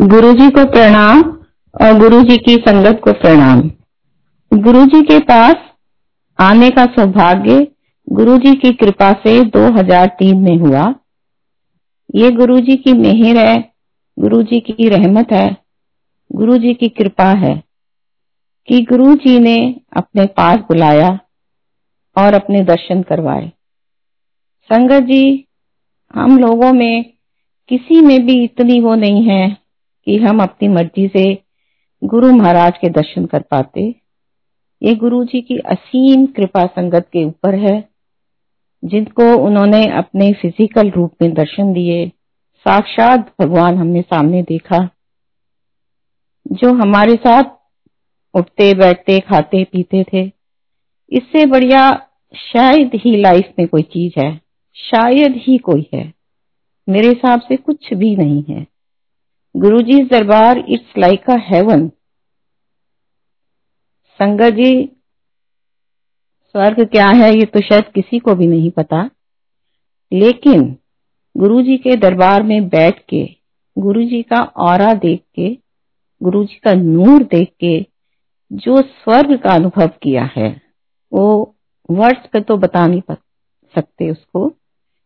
गुरु जी को प्रणाम और गुरु जी की संगत को प्रणाम। गुरु जी के पास आने का सौभाग्य गुरु जी की कृपा से 2003 में हुआ। ये गुरु जी की मेहर है गुरु जी की रहमत है गुरु जी की कृपा है कि गुरु जी ने अपने पास बुलाया और अपने दर्शन करवाए। संगत जी, हम लोगों में किसी में भी इतनी वो नहीं है कि हम अपनी मर्ज़ी से गुरु महाराज के दर्शन कर पाते। ये गुरु जी की असीम कृपा संगत के ऊपर है, जिनको उन्होंने अपने फ़िज़िकल रूप में दर्शन दिए, साक्षात भगवान हमने सामने देखा। जो हमारे साथ उठते, बैठते, खाते, पीते थे, इससे बढ़िया शायद ही लाइफ में कोई चीज़ है, शायद ही कोई है। मेरे हिसाब से कुछ भी नहीं है। जी दरबार इट्स लाइक अ हेवन। संगत जी, स्वर्ग क्या है ये तो शायद किसी को भी नहीं पता। लेकिन गुरु जी के दरबार में बैठ के गुरु जी का और देख के गुरु जी का नूर देख के जो स्वर्ग का अनुभव किया है, वो वर्ड्स पे तो बता नहीं सकते उसको।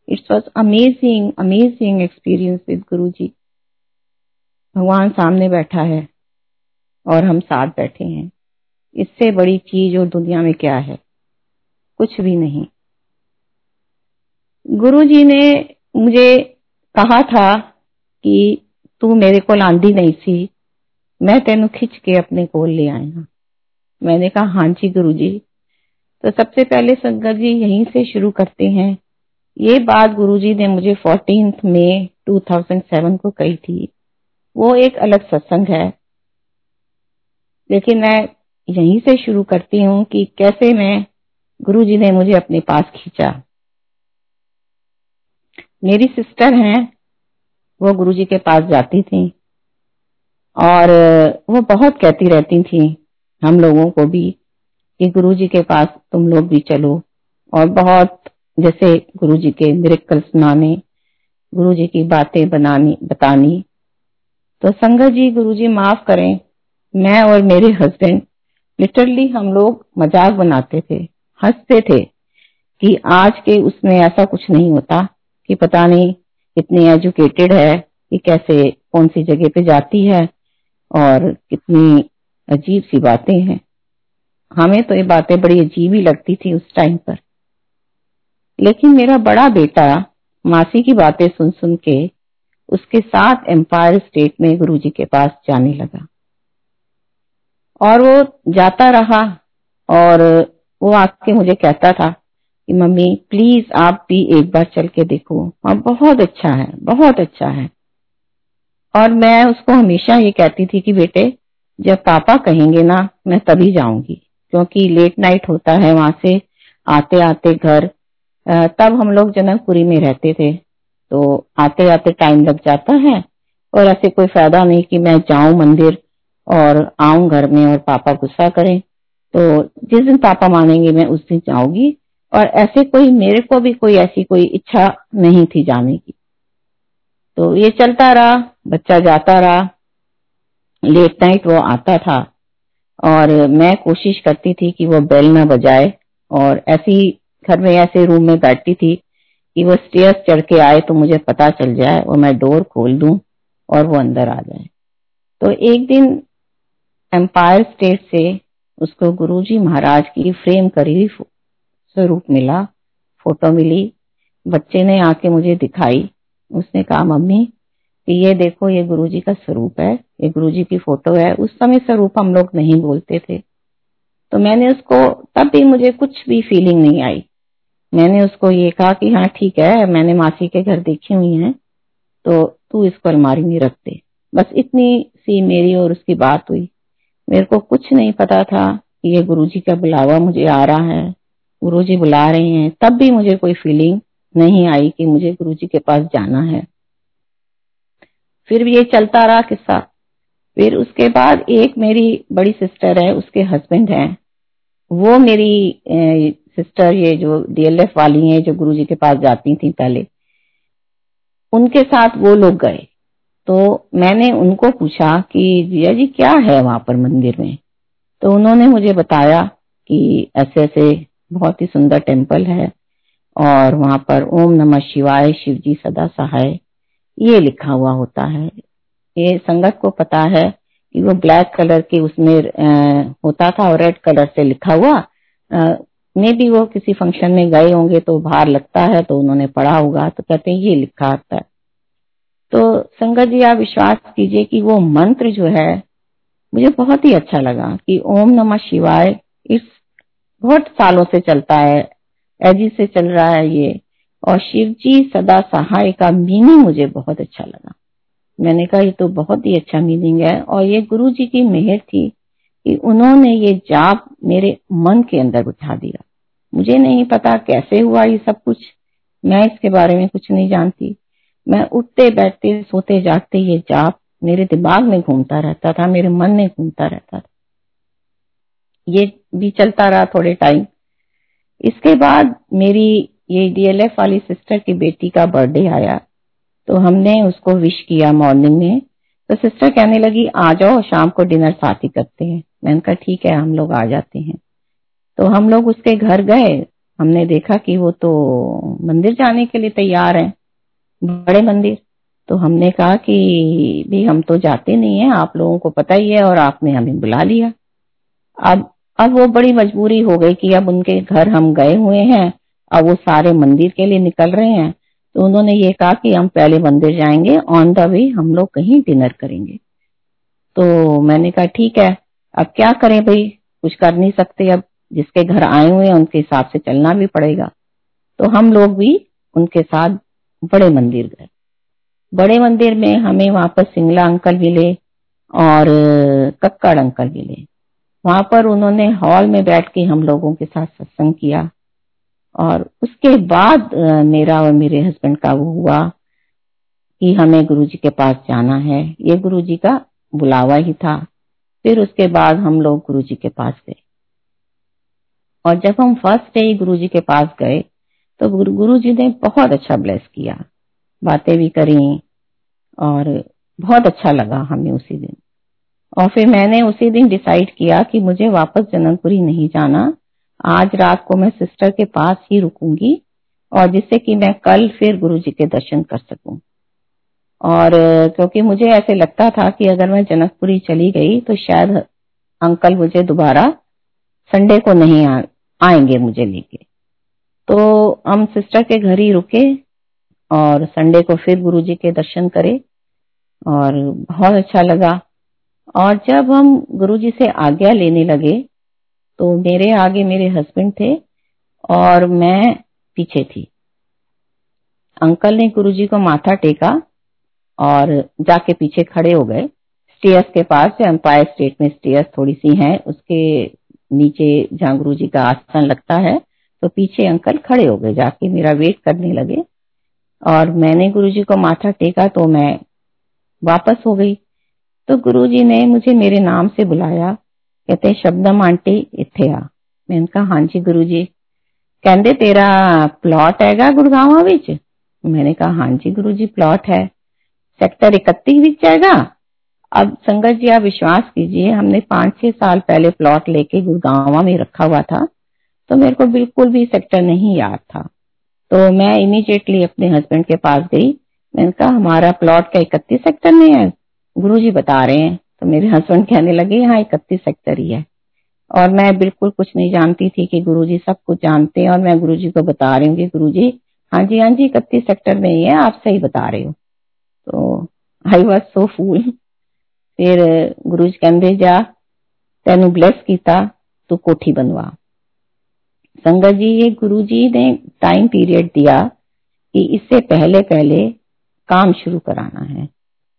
It's was amazing amazing experience with Guru ji भगवान सामने बैठा है और हम साथ बैठे हैं। इससे बड़ी चीज़ और दुनिया में क्या है? कुछ भी नहीं। गुरु जी ने मुझे कहा था कि तू मेरे को आंधी नहीं सी मैं तेन खिंच के अपने कोल ले आया मैंने कहा हाँ जी गुरु जी तो सबसे पहले संगत जी यहीं से शुरू करते हैं। ये बात गुरु जी ने मुझे फोर्टीन मई 2007 को कही थी। वो एक अलग सत्संग है। लेकिन मैं यहीं से शुरू करती हूँ कि कैसे मैं गुरु जी ने मुझे अपने पास खींचा। मेरी सिस्टर हैं, वो गुरु जी के पास जाती थी और वो बहुत कहती रहती थी हम लोगों को भी कि गुरु जी के पास तुम लोग भी चलो और बहुत जैसे गुरु जी के मिरेकल सुनाने गुरु जी की बातें बनानी, बतानी तो संगत जी गुरु जी माफ़ करें, मैं और मेरे हस्बैंड लिटरली हम लोग मज़ाक बनाते थे, हँसते थे कि आज के उसमें ऐसा कुछ नहीं होता कि पता नहीं कितनी एजुकेटेड है, कि कैसे कौन सी जगह पे जाती है और कितनी अजीब सी बातें हैं। हमें तो ये बातें बड़ी अजीब ही लगती थी उस टाइम पर। लेकिन मेरा बड़ा बेटा मासी की बातें सुन सुन के उसके साथ एम्पायर स्टेट में गुरु जी के पास जाने लगा। और वो जाता रहा और वो आके मुझे कहता था कि, मम्मी प्लीज़ आप भी एक बार चल के देखो। और बहुत अच्छा है, बहुत अच्छा है। और मैं उसको हमेशा ये कहती थी कि, बेटे, जब पापा कहेंगे ना, मैं तभी जाऊँगी, क्योंकि लेट नाइट होता है, वहाँ से आते आते घर तब हम लोग जनकपुरी में रहते थे। तो आते आते टाइम लग जाता है और ऐसे कोई फ़ायदा नहीं कि मैं जाऊँ मंदिर और आऊँ घर में और पापा गुस्सा करें। तो जिस दिन पापा मानेंगे, मैं उस दिन जाऊँगी और ऐसे कोई, मेरे को भी कोई ऐसी कोई इच्छा नहीं थी जाने की। तो ये चलता रहा, बच्चा जाता रहा लेट नाइट वो आता था और मैं कोशिश करती थी कि वो बेल ना बजाए और ऐसी घर में, ऐसे रूम में बैठती थी कि वो स्टेयर्स चढ़ के आए तो मुझे पता चल जाए और मैं डोर खोल दूँ और वो अंदर आ जाए। तो एक दिन एम्पायर स्टेट से उसको गुरुजी महाराज की फ्रेम करी हुई स्वरूप मिला फ़ोटो मिली। बच्चे ने आके मुझे दिखाई। उसने कहा, मम्मी, कि ये देखो, ये गुरुजी का स्वरूप है, ये गुरुजी की फ़ोटो है। उस समय स्वरूप हम लोग नहीं बोलते थे। तो मैंने उसको, तब भी मुझे कुछ भी फीलिंग नहीं आई। मैंने उसको ये कहा कि हाँ ठीक है, मैंने मासी के घर देखी हुई है तो तू इसको अलमारी में रख दे। बस इतनी सी मेरी और उसकी बात हुई। मेरे को कुछ नहीं पता था कि ये गुरुजी का बुलावा मुझे आ रहा है। गुरुजी बुला रहे हैं, तब भी मुझे कोई फीलिंग नहीं आई कि मुझे गुरुजी के पास जाना है। फिर भी ये चलता रहा किस्सा। फिर उसके बाद एक मेरी बड़ी सिस्टर है, उसके हस्बैंड है। वो मेरी सिस्टर, ये जो डीएलएफ वाली हैं, जो गुरुजी के पास जाती थी पहले, उनके साथ वो लोग गए। तो मैंने उनको पूछा कि, जिया जी, क्या है वहाँ पर मंदिर में? तो उन्होंने मुझे बताया कि ऐसे ऐसे बहुत ही सुंदर टेंपल है और वहाँ पर ओम नमः शिवाय शिव जी सदा सहाय, ये लिखा हुआ होता है। ये संगत को पता है कि वो ब्लैक कलर के उसमें होता था और रेड कलर से लिखा हुआ मे भी वो किसी फ़ंक्शन में गए होंगे तो भार लगता है तो उन्होंने पढ़ा होगा तो कहते हैं, ये लिखा आता है। तो संगत जी, आप विश्वास कीजिए कि वो मंत्र जो है, मुझे बहुत ही अच्छा लगा कि ओम नमः शिवाय इस बहुत सालों से चलता है एजी से चल रहा है ये, और शिव जी सदा सहाय का मीनिंग मुझे बहुत अच्छा लगा। मैंने कहा, ये तो बहुत ही अच्छा मीनिंग है। और ये गुरु जी की मेहर थी कि उन्होंने ये जाप मेरे मन के अंदर बिठा दिया। मुझे नहीं पता कैसे हुआ ये सब कुछ। मैं इसके बारे में कुछ नहीं जानती। मैं उठते बैठते सोते जागते ये जाप मेरे दिमाग में घूमता रहता था, मेरे मन में घूमता रहता था। ये भी चलता रहा थोड़े टाइम। इसके बाद मेरी ये डीएलएफ वाली सिस्टर की बेटी का बर्थडे आया तो हमने उसको विश किया मॉर्निंग में। तो सिस्टर कहने लगी, आ जाओ, शाम को डिनर साथ ही करते हैं। मैंने कहा, ठीक है, हम लोग आ जाते हैं। तो हम लोग उसके घर गए। हमने देखा कि वो तो मंदिर जाने के लिए तैयार है, बड़े मंदिर। तो हमने कहा कि, भी हम तो जाते नहीं है, आप लोगों को पता ही है और आपने हमें बुला लिया। अब अब वो बड़ी मजबूरी हो गई कि अब उनके घर हम गए हुए हैं, अब वो सारे मंदिर के लिए निकल रहे हैं। तो उन्होंने ये कहा कि हम पहले मंदिर जाएँगे ऑन द वे हम लोग कहीं डिनर करेंगे। तो मैंने कहा, ठीक है अब क्या करें भाई? कुछ कर नहीं सकते अब। जिसके घर आए हुए हैं, उनके हिसाब से चलना भी पड़ेगा। तो हम लोग भी उनके साथ बड़े मंदिर गए। बड़े मंदिर में हमें वहाँ पर सिंगला अंकल मिले और कक्कड़ अंकल मिले। वहाँ पर उन्होंने हॉल में बैठ के हम लोगों के साथ सत्संग किया। और उसके बाद मेरा और मेरे हस्बैंड का वो हुआ कि हमें गुरुजी के पास जाना है। ये गुरुजी का बुलावा ही था। फिर उसके बाद हम लोग गुरुजी के पास गए। और जब हम फ़र्स्ट डे गुरु जी के पास गए तो गुरु जी ने बहुत अच्छा ब्लेस किया। बातें भी करी और बहुत अच्छा लगा हमें उसी दिन। और फिर मैंने उसी दिन डिसाइड किया कि मुझे वापस जनकपुरी नहीं जाना। आज रात को मैं सिस्टर के पास ही रुकूँगी और जिससे कि मैं कल फिर गुरु जी के दर्शन कर सकूँ। और क्योंकि मुझे ऐसे लगता था कि अगर मैं जनकपुरी चली गई तो शायद अंकल मुझे दोबारा संडे को नहीं आएँगे मुझे लेके। तो हम सिस्टर के घर ही रुके और संडे को फिर गुरुजी के दर्शन करे और बहुत अच्छा लगा। और जब हम गुरुजी से आज्ञा लेने लगे तो मेरे आगे मेरे हस्बैंड थे और मैं पीछे थी। अंकल ने गुरुजी को माथा टेका और जाके पीछे खड़े हो गए। स्टेयर्स के पास जो एम्पायर स्टेट में स्टेयर्स थोड़ी सी हैं। उसके नीचे जहाँ गुरु जी का आसन लगता है। तो पीछे अंकल खड़े हो गए, जाके मेरा वेट करने लगे। और मैंने गुरु जी को माथा टेका तो मैं वापस हो गई। तो गुरु जी ने मुझे मेरे नाम से बुलाया। कहते शब्दम आंटी, इथे आ। मैंने कहा हाँ जी गुरु जी कहते तेरा प्लॉट हैगा गुड़गावा मैंने कहा हाँ जी गुरु जी प्लॉट है। सेक्टर इकतीस विच हैगा अब संगत जी, आप विश्वास कीजिए, हमने पाँच छह साल पहले प्लॉट लेके गुड़गावा में रखा हुआ था तो मेरे को बिल्कुल भी सेक्टर नहीं याद था। तो मैं इमीडिएटली अपने हस्बैंड के पास गई। मैंने कहा, हमारा प्लॉट का इकतीस सेक्टर में है? गुरु जी बता रहे हैं। तो मेरे हस्बैंड कहने लगे हाँ इकतीस सेक्टर ही है। और मैं बिल्कुल कुछ नहीं जानती थी कि गुरु जी सब कुछ जानते हैं, और मैं गुरु जी को बता रही हूँ कि गुरुजी हाँ जी हाँ जी, इकतीस सेक्टर में ही है, आप सही बता रहे हो। तो आई वॉज़ सो फूल फिर गुरु जी कहते जा, तेन ब्लेस किया तू कोठी बनवा. संगत जी, ये गुरु जी ने टाइम पीरियड दिया कि इससे पहले पहले काम शुरू कराना है।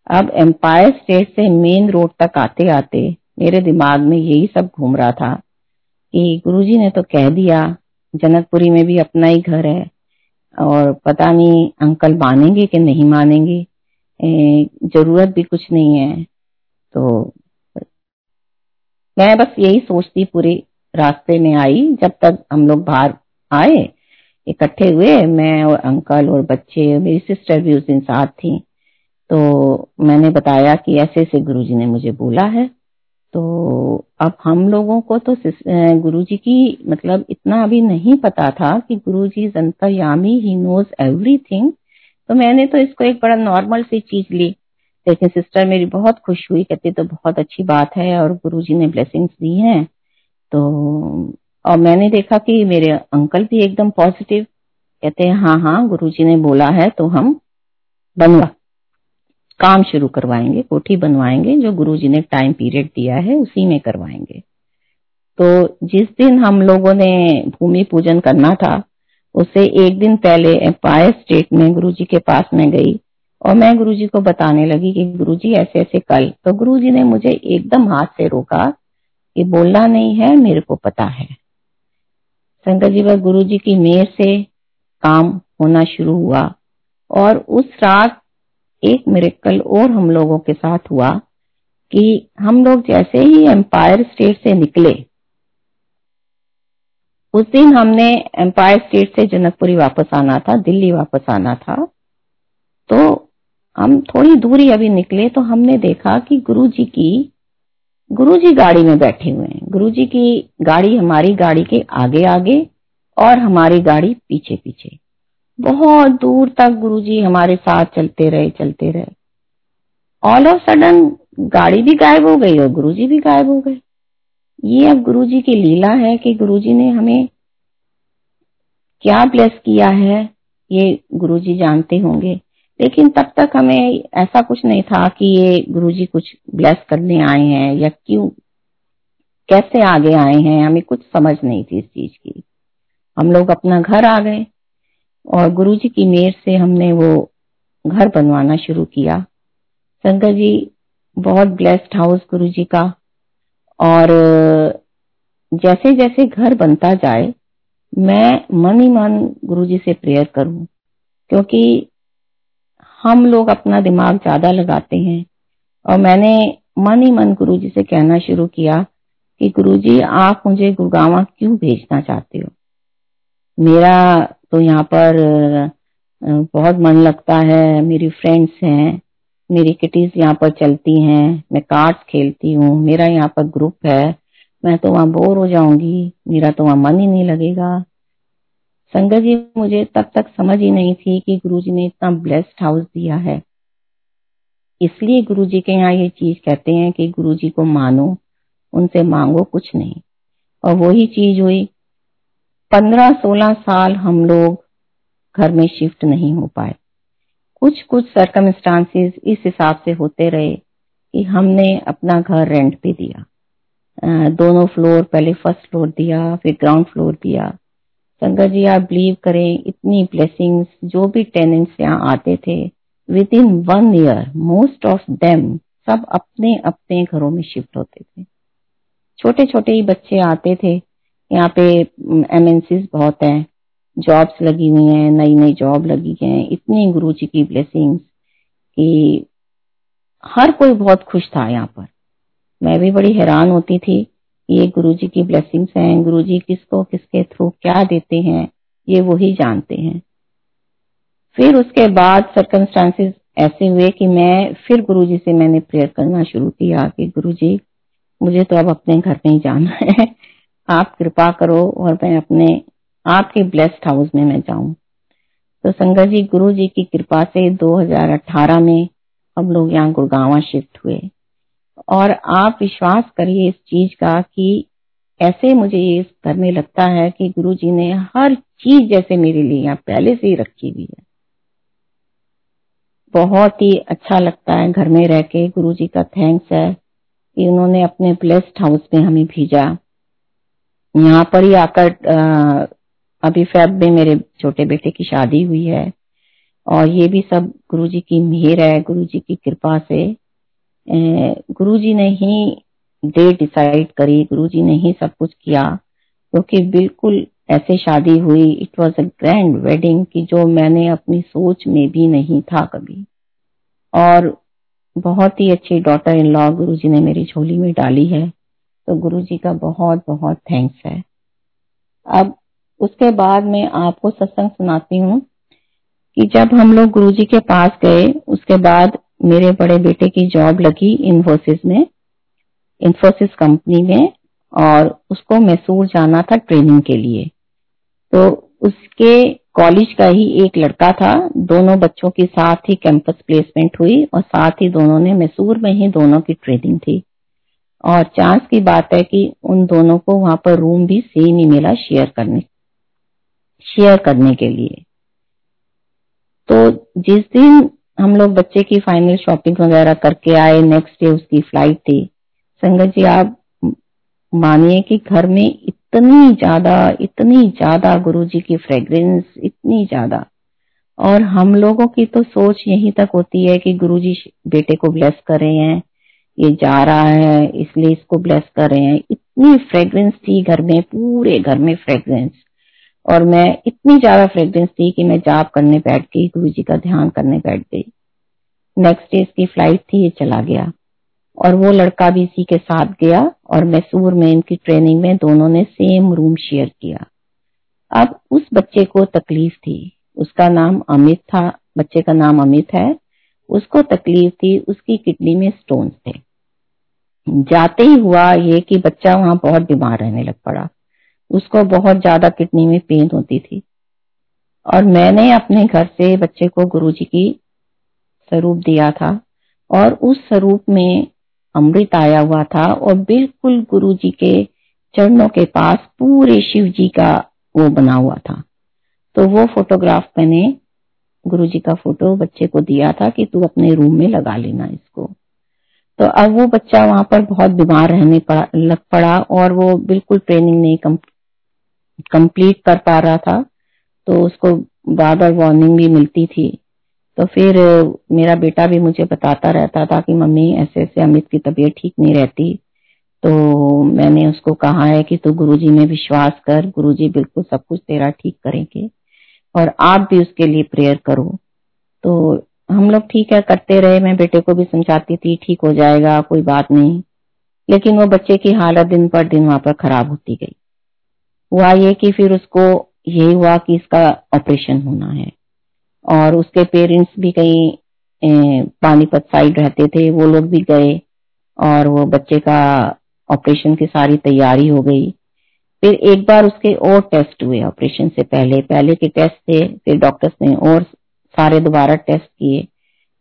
अब एम्पायर स्टेट से मेन रोड तक आते आते मेरे दिमाग में यही सब घूम रहा था कि गुरुजी ने तो कह दिया, जनकपुरी में भी अपना ही घर है और पता नहीं अंकल मानेंगे कि नहीं मानेंगे। ज़रूरत भी कुछ नहीं है तो मैं बस यही सोचती पूरे रास्ते में आई, जब तक हम लोग बाहर आए, इकट्ठे हुए, मैं और अंकल और बच्चे, मेरी सिस्टर भी उस दिन साथ थी तो मैंने बताया कि ऐसे ऐसे गुरुजी ने मुझे बोला है तो अब हम लोगों को तो गुरुजी की मतलब इतना अभी नहीं पता था कि गुरुजी अंतर्यामी ही नोज़ एवरीथिंग तो मैंने तो इसको एक बड़ा नॉर्मल सी चीज़ ली। लेकिन सिस्टर मेरी बहुत खुश हुई, कहती तो बहुत अच्छी बात है और गुरु जी ने ब्लेसिंग्स दी हैं। तो और मैंने देखा कि मेरे अंकल भी एकदम पॉजिटिव कहते, हैं हाँ हाँ गुरु जी ने बोला है तो हम बनवा, काम शुरू करवाएँगे, कोठी बनवाएँगे, जो गुरु जी ने टाइम पीरियड दिया है, उसी में करवाएँगे। तो जिस दिन हम लोगों ने भूमि पूजन करना था उससे एक दिन पहले एम्पायर स्टेट में गुरुजी के पास में गई और मैं गुरुजी को बताने लगी कि गुरुजी ऐसे ऐसे कल। तो गुरुजी ने मुझे एकदम हाथ से रोका कि बोलना नहीं है, मेरे को पता है। शंकर जी व गुरु जी की मेहर से काम होना शुरू हुआ और उस रात एक मेरेकल और हम लोगों के साथ हुआ कि हम लोग जैसे ही एम्पायर स्टेट से निकले उस दिन हमने एम्पायर स्टेट से जनकपुरी वापस आना था, दिल्ली वापस आना था। तो हम थोड़ी दूरी अभी निकले तो हमने देखा कि गुरु जी की गुरु जी गाड़ी में बैठे हुए हैं। गुरु जी की गाड़ी हमारी गाड़ी के आगे आगे और हमारी गाड़ी पीछे पीछे बहुत दूर तक गुरुजी हमारे साथ चलते रहे चलते रहे। ऑल ऑफ़ सडन गाड़ी भी गायब हो गई और गुरुजी भी गायब हो गए। ये अब गुरुजी की लीला है कि गुरुजी ने हमें क्या ब्लेस किया है, ये गुरुजी जानते होंगे। लेकिन तब तक हमें ऐसा कुछ नहीं था कि ये गुरुजी कुछ ब्लेस करने आए हैं या क्यों, कैसे आगे आए हैं, हमें कुछ समझ नहीं थी इस चीज़ की। हम लोग अपना घर आ गए और गुरु जी की मेहर से हमने वो घर बनवाना शुरू किया। शंकर जी, बहुत ब्लेस्ड हाउस गुरु जी का। और जैसे जैसे घर बनता जाए, मैं मन ही मन गुरु जी से प्रेयर करूँ, क्योंकि हम लोग अपना दिमाग ज़्यादा लगाते हैं। और मैंने मन ही मन गुरु जी से कहना शुरू किया कि गुरु जी आप मुझे गुड़गावा क्यों भेजना चाहते हो? मेरा तो यहाँ पर बहुत मन लगता है, मेरी फ्रेंड्स हैं। मेरी किटीज यहाँ पर चलती हैं, मैं कार्ड्स खेलती हूँ, मेरा यहाँ पर ग्रुप है, मैं तो वहाँ बोर हो जाऊँगी, मेरा तो वहाँ मन ही नहीं लगेगा। संगत जी, मुझे तब तक समझ ही नहीं थी कि गुरुजी ने इतना ब्लेस्ड हाउस दिया है। इसलिए गुरुजी के यहाँ ये चीज़ कहते हैं कि गुरुजी को मानो, उनसे मांगो कुछ नहीं। और वही चीज़ हुई, पंद्रह सोलह साल हम लोग घर में शिफ्ट नहीं हो पाए। कुछ कुछ सरकमस्टांसिस इस हिसाब से होते रहे कि हमने अपना घर रेंट पे दिया। दोनों फ्लोर पहले फ़र्स्ट फ्लोर दिया, फिर ग्राउंड फ्लोर दिया। संगत जी, आप बिलीव करें, इतनी ब्लेसिंग्स जो भी टेनेंट्स यहाँ आते थे within one year most of them सब अपने अपने घरों में शिफ्ट होते थे। छोटे छोटे ही बच्चे आते थे, यहाँ पे एमएनसीज बहुत हैं। जॉब्स लगी हुई हैं नई नई जॉब लगी है, इतनी गुरु जी की ब्लेसिंग कि हर कोई बहुत खुश था यहाँ पर। मैं भी बड़ी हैरान होती थी ये गुरु जी की ब्लेसिंग्स हैं गुरु जी किसको, किसके थ्रू क्या देते हैं, ये वही जानते हैं। फिर उसके बाद सर्कमस्टांसिस ऐसे हुए कि मैं, फिर गुरु जी से मैंने प्रेयर करना शुरू किया कि गुरु जी मुझे तो अब अपने घर में ही जाना है। आप कृपा करो और मैं अपने आपके ब्लेस्ड हाउस में मैं जाऊँ। तो संगत जी, गुरु जी की कृपा से 2018 में हम लोग यहाँ गुड़गावा शिफ्ट हुए। और आप विश्वास करिए इस चीज़ का कि ऐसे मुझे ये करने लगता है कि गुरु जी ने हर चीज़ जैसे मेरे लिए यहाँ पहले से ही रखी हुई है। बहुत ही अच्छा लगता है घर में रह के। गुरु जी का थैंक्स है कि उन्होंने अपने ब्लेस्ड हाउस में हमें भेजा। यहाँ पर ही आकर अभी फेब में मेरे छोटे बेटे की शादी हुई है और ये भी सब गुरु जी की मेहर है गुरु जी की कृपा से। गुरु जी ने ही डेट डिसाइड करी गुरु जी ने ही सब कुछ किया, क्योंकि तो बिल्कुल ऐसे शादी हुई। It was a grand wedding की जो मैंने अपनी सोच में भी नहीं था कभी। और बहुत ही अच्छी डॉटर इन लॉ गुरु जी ने मेरी झोली में डाली है तो गुरु जी का बहुत बहुत थैंक्स है। अब उसके बाद मैं आपको सत्संग सुनाती हूँ कि जब हम लोग गुरु जी के पास गए, उसके बाद मेरे बड़े बेटे की जॉब लगी इन्फोसिस में इन्फोसिस कंपनी में, और उसको मैसूर जाना था ट्रेनिंग के लिए। तो उसके कॉलेज का ही एक लड़का था, दोनों बच्चों के साथ ही कैंपस प्लेसमेंट हुई और साथ ही दोनों ने मैसूर में ही दोनों की ट्रेनिंग थी। और चांस की बात है कि उन दोनों को वहाँ पर रूम भी सेम ही मिला शेयर करने शेयर करने के लिए। तो जिस दिन हम लोग बच्चे की फाइनल शॉपिंग वगैरह करके आए नेक्स्ट डे उसकी फ़्लाइट थी, संगत जी आप मानिए कि घर में इतनी ज़्यादा इतनी ज़्यादा गुरुजी की फ्रेग्रेंस इतनी ज़्यादा। और हम लोगों की तो सोच यही तक होती है कि गुरुजी बेटे को ब्लेस कर रहे हैं, ये जा रहा है, इसलिए इसको ब्लेस कर रहे हैं। इतनी फ्रेग्रेंस थी घर में, पूरे घर में फ्रेग्रेंस और मैं इतनी ज़्यादा फ्रेग्रेंस थी कि मैं जाप करने बैठ गई, गुरु जी का ध्यान करने बैठ गई। नेक्स्ट डे इसकी फ़्लाइट थी, ये चला गया। और वो लड़का भी इसी के साथ गया और मैसूर में इनकी ट्रेनिंग में दोनों ने सेम रूम शेयर किया। अब उस बच्चे को तकलीफ़ थी। उसका नाम अमित था, बच्चे का नाम अमित है। उसको तकलीफ़ थी, उसकी किडनी में स्टोन थे। जाते ही हुआ ये कि बच्चा वहाँ बहुत बीमार रहने लग पड़ा। उसको बहुत ज़्यादा किडनी में पेन होती थी। और मैंने अपने घर से बच्चे को गुरुजी की स्वरूप दिया था और उस स्वरूप में अमृत आया हुआ था और बिल्कुल गुरुजी के चरणों के पास पूरे शिव जी का वो बना हुआ था। तो वो फोटोग्राफ मैंने गुरु जी का फ़ोटो बच्चे को दिया था कि तू अपने रूम में लगा लेना इसको। तो अब वो बच्चा वहाँ पर बहुत बीमार रहने पड़ा, लग पड़ा और वो बिल्कुल ट्रेनिंग नहीं कंप्लीट कर पा रहा था तो उसको बार बार वार्निंग भी मिलती थी। तो फिर, मेरा बेटा भी मुझे बताता रहता था कि, मम्मी ऐसे ऐसे अमित की तबीयत ठीक नहीं रहती। तो मैंने उसको कहा है कि, तू गुरुजी में विश्वास कर, गुरुजी बिल्कुल सब कुछ तेरा ठीक करेंगे और आप भी उसके लिए प्रेयर करो। तो हम लोग ठीक है, करते रहे। मैं बेटे को भी समझाती थी, ठीक हो जाएगा, कोई बात नहीं। लेकिन वो बच्चे की हालत दिन पर दिन वहाँ पर खराब होती गई। हुआ ये कि फिर उसको यही हुआ कि इसका ऑपरेशन होना है। और उसके पेरेंट्स भी कहीं पानीपत साइड रहते थे, वो लोग भी गए और वो बच्चे का ऑपरेशन की सारी तैयारी हो गई। फिर एक बार उसके और टेस्ट हुए ऑपरेशन से पहले। पहले के टेस्ट थे, फिर डॉक्टर्स ने और सारे दोबारा टेस्ट किए।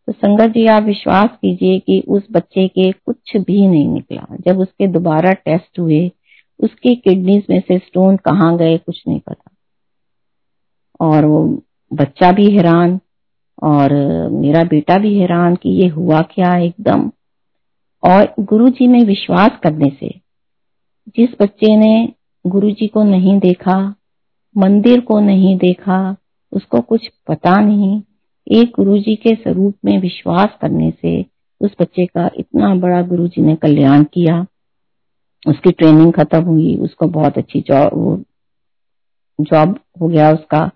तो संगत जी, आप विश्वास कीजिए कि उस बच्चे के कुछ भी नहीं निकला। जब उसके दोबारा टेस्ट हुए उसकी किडनीज में से स्टोन कहाँ गए, कुछ नहीं पता। और वो बच्चा भी हैरान, और मेरा बेटा भी हैरान कि ये हुआ क्या एकदम। और गुरु जी में विश्वास करने से, जिस बच्चे ने गुरु जी को नहीं देखा, मंदिर को नहीं देखा, उसको कुछ पता नहीं, एक गुरु जी के स्वरूप में विश्वास करने से उस बच्चे का इतना बड़ा गुरु जी ने कल्याण किया। उसकी ट्रेनिंग खत्म हुई, उसको बहुत अच्छी जॉब जॉब हो गया, उसका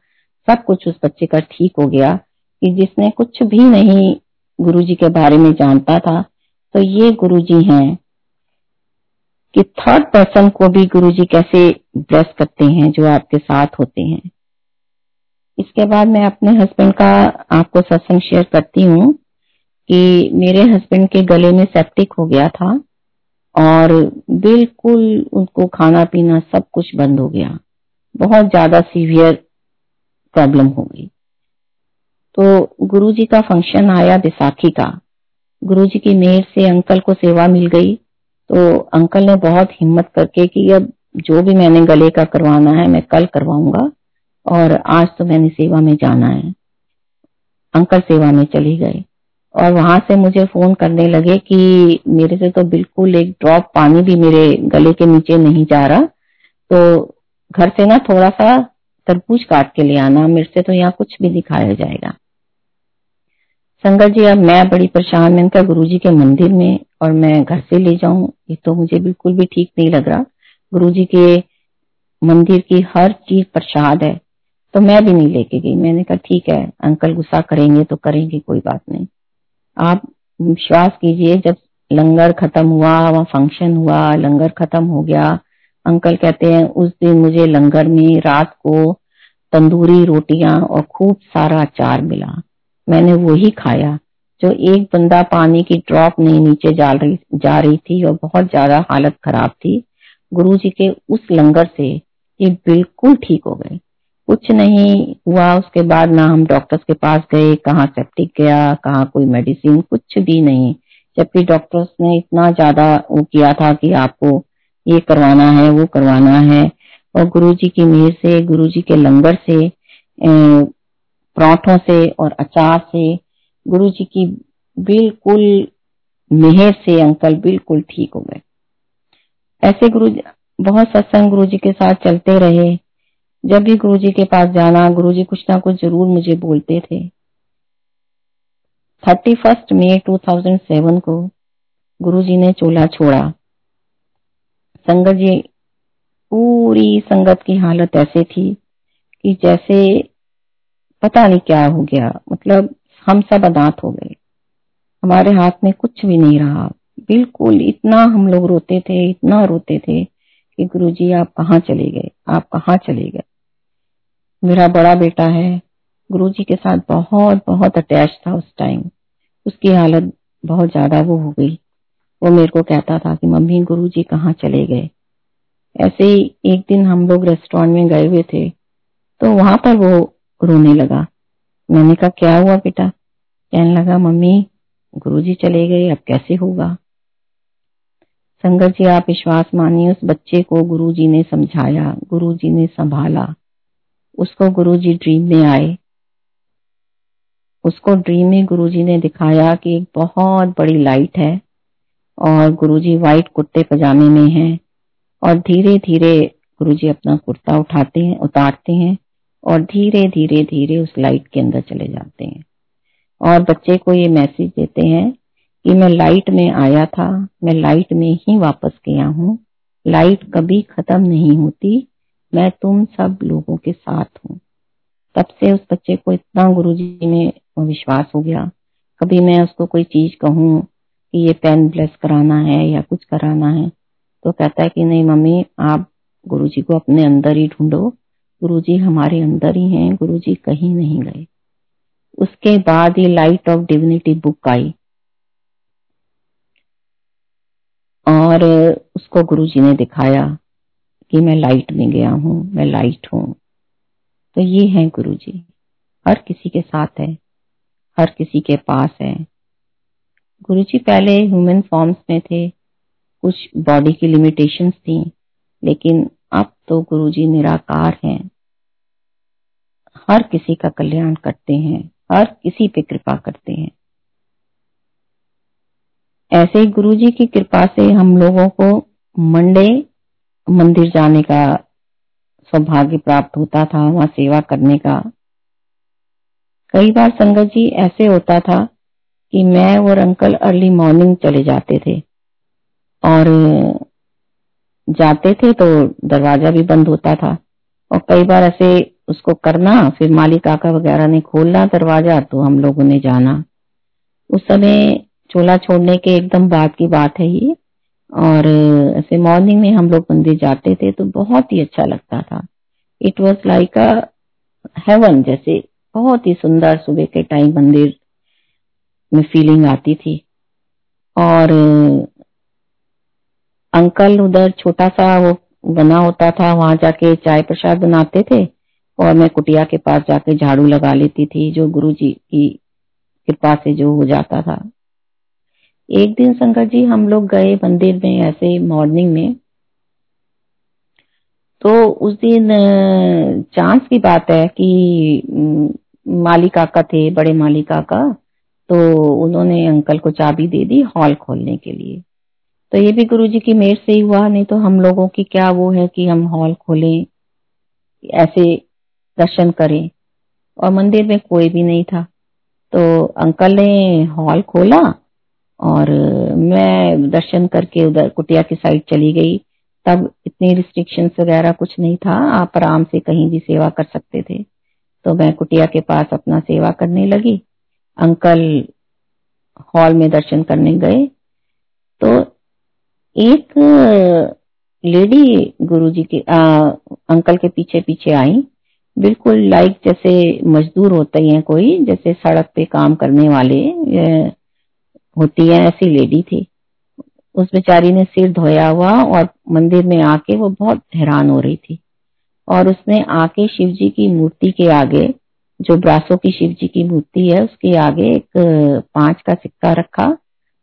सब कुछ उस बच्चे का ठीक हो गया कि जिसने कुछ भी नहीं गुरु जी के बारे में जानता था। तो ये गुरु जी हैं कि थर्ड पर्सन को भी गुरु जी कैसे ब्लेस करते हैं, जो आपके साथ होते हैं। इसके बाद मैं अपने हस्बैंड का आपको सत्संग शेयर करती हूँ कि मेरे हस्बैंड के गले में सेप्टिक हो गया था। और बिल्कुल उनको खाना पीना सब कुछ बंद हो गया। बहुत ज़्यादा सीवियर प्रॉब्लम हो गई। तो गुरुजी का फ़ंक्शन आया बैसाखी का। गुरुजी की मेहर से अंकल को सेवा मिल गई। तो अंकल ने बहुत हिम्मत करके कि अब जो भी मैंने गले का करवाना है, मैं कल करवाऊँगा और आज तो मैंने सेवा में जाना है। अंकल सेवा में चले गए। और वहाँ से मुझे फ़ोन करने लगे कि मेरे से तो बिल्कुल एक ड्रॉप पानी भी मेरे गले के नीचे नहीं जा रहा। तो घर से ना थोड़ा सा तरबूज काट के ले आना, मेरे से तो यहाँ कुछ भी दिखाया जाएगा। संगत जी, अब मैं बड़ी परेशान मैंने कहा गुरु जी के मंदिर में और मैं घर से ले जाऊँ, ये तो मुझे बिल्कुल भी ठीक नहीं लग रहा। गुरु जी के मंदिर की हर चीज़ प्रसाद है तो मैं भी नहीं लेके गई। मैंने कहा, ठीक है, अंकल गुस्सा करेंगे तो करेंगे, कोई बात नहीं। आप विश्वास कीजिए, जब लंगर खत्म हुआ, वहाँ फ़ंक्शन हुआ, लंगर खत्म हो गया, अंकल कहते हैं, उस दिन मुझे लंगर में रात को तंदूरी रोटियाँ और खूब सारा अचार मिला। मैंने वो ही खाया, जो एक बंदा पानी की ड्रॉप नहीं नीचे जा रही जा रही थी और बहुत ज़्यादा हालत खराब थी। गुरुजी के उस लंगर से ये बिल्कुल ठीक हो गए। कुछ नहीं हुआ। उसके बाद ना हम डॉक्टर्स के पास गए, कहाँ सेप्टिक गया, कहाँ कोई मेडिसिन कुछ भी नहीं। जबकि डॉक्टर्स ने इतना ज़्यादा वो किया था कि आपको ये करवाना है, वो करवाना है। और गुरुजी की मेहर से, गुरुजी के लंगर से पराठों से और अचार से, गुरुजी की बिल्कुल मेहर से अंकल बिल्कुल ठीक हो गए। ऐसे गुरु बहुत सत्संग गुरु जी के साथ चलते रहे। जब भी गुरु जी के पास जाना गुरु जी कुछ ना कुछ ज़रूर मुझे बोलते थे। Thirty first May two thousand seven को गुरु जी ने चोला छोड़ा। संगत जी, पूरी संगत की हालत ऐसे थी कि जैसे पता नहीं क्या हो गया मतलब हम सब अदात हो गए। हमारे हाथ में कुछ भी नहीं रहा। बिल्कुल इतना हम लोग रोते थे, इतना रोते थे कि गुरुजी, आप कहाँ चले गए? आप कहाँ चले गए? मेरा बड़ा बेटा है। गुरुजी के साथ बहुत बहुत अटैच था उस टाइम उसकी हालत बहुत ज़्यादा वो हो गई। वो मेरे को कहता था कि, मम्मी, गुरुजी कहाँ चले गए? ऐसे ही एक दिन हम लोग रेस्टोरेंट में गए हुए थे तो वहाँ पर वो रोने लगा। मैंने कहा, क्या हुआ बेटा? कहने लगा, मम्मी, गुरुजी चले गए, अब कैसे होगा? संगत जी, आप विश्वास मानिए, उस बच्चे को गुरुजी ने समझाया, गुरुजी ने संभाला। उसको गुरुजी ड्रीम में आए। उसको ड्रीम में गुरुजी ने दिखाया कि एक बहुत बड़ी लाइट है और गुरुजी व्हाइट कुर्ते पजामे में हैं और धीरे धीरे गुरुजी अपना कुर्ता उठाते हैं, उतारते हैं और धीरे धीरे धीरे उस लाइट के अंदर चले जाते हैं। और बच्चे को ये मैसेज देते हैं कि मैं लाइट में आया था, मैं लाइट में ही वापस गया हूँ। लाइट कभी खत्म नहीं होती मैं तुम सब लोगों के साथ हूँ। तब से उस बच्चे को इतना गुरुजी में विश्वास हो गया। कभी मैं उसको कोई चीज़ कहूँ कि ये पेन ब्लेस कराना है या कुछ कराना है तो कहता है कि नहीं, मम्मी, आप गुरुजी को अपने अंदर ही ढूंढो। गुरुजी हमारे अंदर ही हैं, गुरुजी कहीं नहीं गए। उसके बाद ये लाइट ऑफ़ डिविनिटी बुक आई। और उसको गुरुजी ने दिखाया। कि मैं लाइट में गया हूँ, मैं लाइट हूँ। तो ये है गुरु जी हर किसी के साथ है, हर किसी के पास है। गुरु जी पहले ह्यूमन फॉर्म्स में थे, कुछ बॉडी की लिमिटेशंस थी, लेकिन अब तो गुरु जी निराकार हैं। हर किसी का कल्याण करते हैं, हर किसी पे कृपा करते हैं। ऐसे ही गुरु जी की कृपा से हम लोगों को मंडे मंदिर जाने का सौभाग्य प्राप्त होता था, वहाँ सेवा करने का। कई बार संगत जी ऐसे होता था कि मैं और अंकल अर्ली मॉर्निंग चले जाते थे और जाते थे तो दरवाज़ा भी बंद होता था और कई बार ऐसे उसको करना, फिर मालिक काका वगैरह ने खोलना दरवाज़ा तो हम लोगों ने जाना। उस समय चोला छोड़ने के एकदम बाद की बात है ये। और ऐसे मॉर्निंग में हम लोग मंदिर जाते थे तो बहुत ही अच्छा लगता था। It was like a heaven जैसे, बहुत ही सुंदर सुबह के टाइम मंदिर में फीलिंग आती थी। और अंकल उधर छोटा सा वो बना होता था, वहाँ जाके चाय प्रसाद बनाते थे और मैं कुटिया के पास जाके झाड़ू लगा लेती थी, जो गुरु जी की कृपा से जो हो जाता था। एक दिन शंकर जी, हम लोग गए मंदिर में ऐसे मॉर्निंग में। तो उस दिन चांस की बात है कि माली काका थे, बड़े माली काका तो उन्होंने अंकल को चाबी दे दी हॉल खोलने के लिए। तो ये भी गुरु जी की मेर से ही हुआ, नहीं तो हम लोगों की क्या वो है कि हम हॉल खोलें, ऐसे दर्शन करें। और मंदिर में कोई भी नहीं था। तो अंकल ने हॉल खोला और मैं दर्शन करके उधर कुटिया की साइड चली गई। तब इतनी रिस्ट्रिक्शंस वगैरह कुछ नहीं था। आप आराम से कहीं भी सेवा कर सकते थे। तो मैं कुटिया के पास अपना सेवा करने लगी। अंकल हॉल में दर्शन करने गए। तो एक लेडी गुरुजी के आ, अंकल के पीछे पीछे आई। बिल्कुल लाइक जैसे मजदूर होते हैं कोई जैसे सड़क पे काम करने वाले होती है ऐसी लेडी थी। उस बेचारी ने सिर धोया हुआ और मंदिर में आके वो बहुत हैरान हो रही थी। और उसने आके शिव जी की मूर्ति के आगे, जो ब्रासो की शिव जी की मूर्ति है, उसके आगे एक पाँच का सिक्का रखा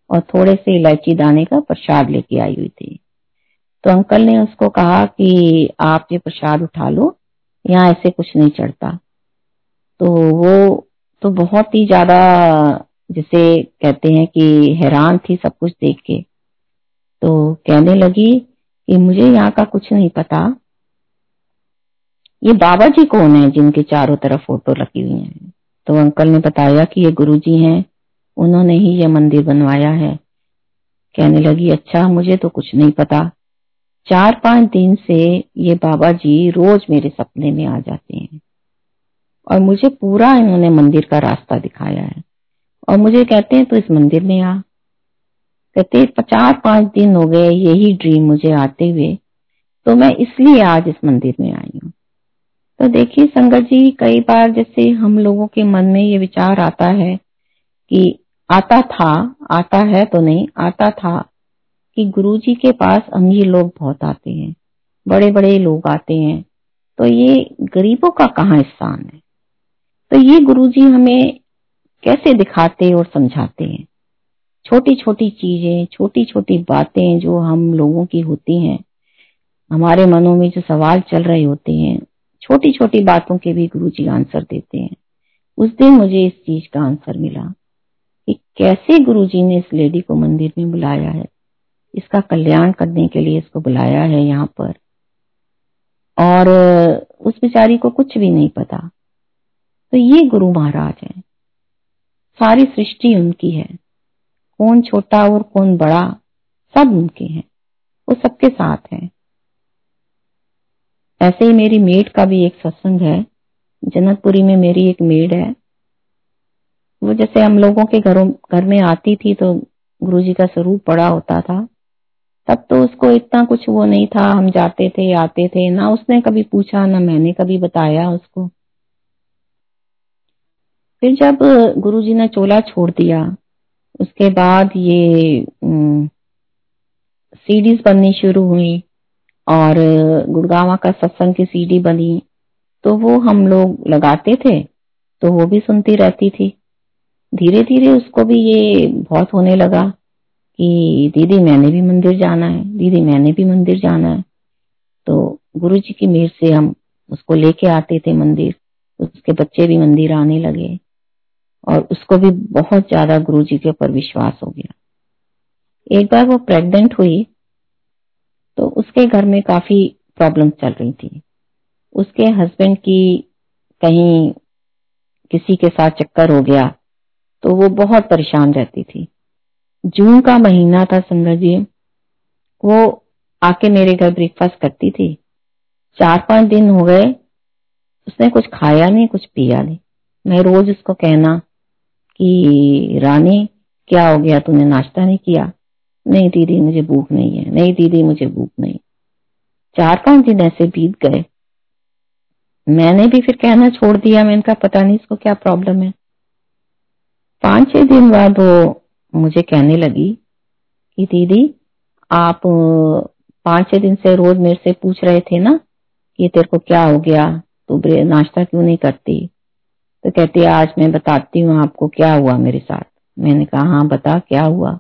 और थोड़े से इलायची दाने का प्रसाद लेके आई हुई थी। तो अंकल ने उसको कहा कि आप ये प्रसाद उठा लो, यहाँ ऐसे कुछ नहीं चढ़ता। तो वो तो बहुत ही ज़्यादा जिसे कहते हैं कि हैरान थी सब कुछ देख के। तो कहने लगी कि मुझे यहाँ का कुछ नहीं पता। ये बाबा जी कौन है जिनके चारों तरफ़ फ़ोटो लगी हुई है? तो अंकल ने बताया कि ये गुरु जी हैं। उन्होंने ही ये मंदिर बनवाया है। कहने लगी अच्छा मुझे तो कुछ नहीं पता। चार पाँच दिन से ये बाबा जी रोज मेरे सपने में आ जाते हैं। और मुझे पूरा इन्होंने मंदिर का रास्ता दिखाया है। और मुझे कहते हैं तो इस मंदिर में आ। कहते चार पाँच दिन हो गए, यही ड्रीम मुझे आते हुए। तो मैं इसलिए आज इस मंदिर में आई हूँ। तो देखिए, संगत जी, कई बार जैसे हम लोगों के मन में ये विचार आता है कि आता था, आता है तो नहीं, आता था कि गुरु जी के पास अमीर लोग बहुत आते हैं बड़े बड़े लोग आते हैं। तो ये गरीबों का कहाँ स्थान है? तो ये गुरु जी हमें कैसे दिखाते और समझाते हैं? छोटी छोटी चीज़ें छोटी छोटी बातें जो हम लोगों की होती हैं, हमारे मनों में जो सवाल चल रहे होते हैं छोटी छोटी बातों के भी गुरु जी आंसर देते हैं। उस दिन मुझे इस चीज़ का आंसर मिला कि कैसे गुरु जी ने इस लेडी को मंदिर में बुलाया है? इसका कल्याण करने के लिए इसको बुलाया है यहाँ पर। और उस बेचारी को कुछ भी नहीं पता। तो ये गुरु महाराज है। सारी सृष्टि उनकी है। कौन छोटा और कौन बड़ा, सब उनके हैं। वो सबके साथ है। ऐसे ही मेरी मेड का भी एक सत्संग है। जनकपुरी में मेरी एक मेड है। वो जैसे हम लोगों के घरों, घर में आती थी तो गुरु जी का स्वरूप बड़ा होता था। तब तो उसको इतना कुछ वो नहीं था। हम जाते थे, आते थे। ना उसने कभी पूछा, ना मैंने कभी बताया उसको। फिर जब गुरु जी ने चोला छोड़ दिया, उसके बाद ये सीडीज बननी शुरू हुई और गुड़गावा का सत्संग की सीडी बनी तो वो हम लोग लगाते थे तो वो भी सुनती रहती थी। धीरे धीरे उसको भी ये बहुत होने लगा कि, दीदी, मैंने भी मंदिर जाना है, दीदी, मैंने भी मंदिर जाना है। तो गुरु जी की मेहर से हम उसको लेके आते थे मंदिर, उसके बच्चे भी मंदिर आने लगे। और उसको भी बहुत ज़्यादा गुरु जी के ऊपर विश्वास हो गया। एक बार वो प्रेग्नेंट हुई तो उसके घर में काफ़ी प्रॉब्लम चल रही थी। उसके हस्बैंड की कहीं किसी के साथ चक्कर हो गया तो वो बहुत परेशान रहती थी। जून का महीना था जी। वो आके मेरे घर ब्रेकफास्ट करती थी। चार पाँच दिन हो गए, उसने कुछ खाया नहीं, कुछ पिया नहीं। मैं रोज उसको कहना कि रानी, क्या हो गया? तूने नाश्ता नहीं किया? नहीं दीदी, मुझे भूख नहीं है। नहीं दीदी, मुझे भूख नहीं। चार पाँच दिन ऐसे बीत गए। मैंने भी फिर कहना छोड़ दिया। मैंने कहा पता नहीं इसको क्या प्रॉब्लम है। पाँच छह दिन बाद वो मुझे कहने लगी कि दीदी, आप पाँच छह दिन से रोज मेरे से पूछ रहे थे ना कि तेरे को क्या हो गया? तू नाश्ता क्यों नहीं करती? तो कहती आज मैं बताती हूँ आपको क्या हुआ मेरे साथ. मैंने कहा हाँ बता, क्या हुआ?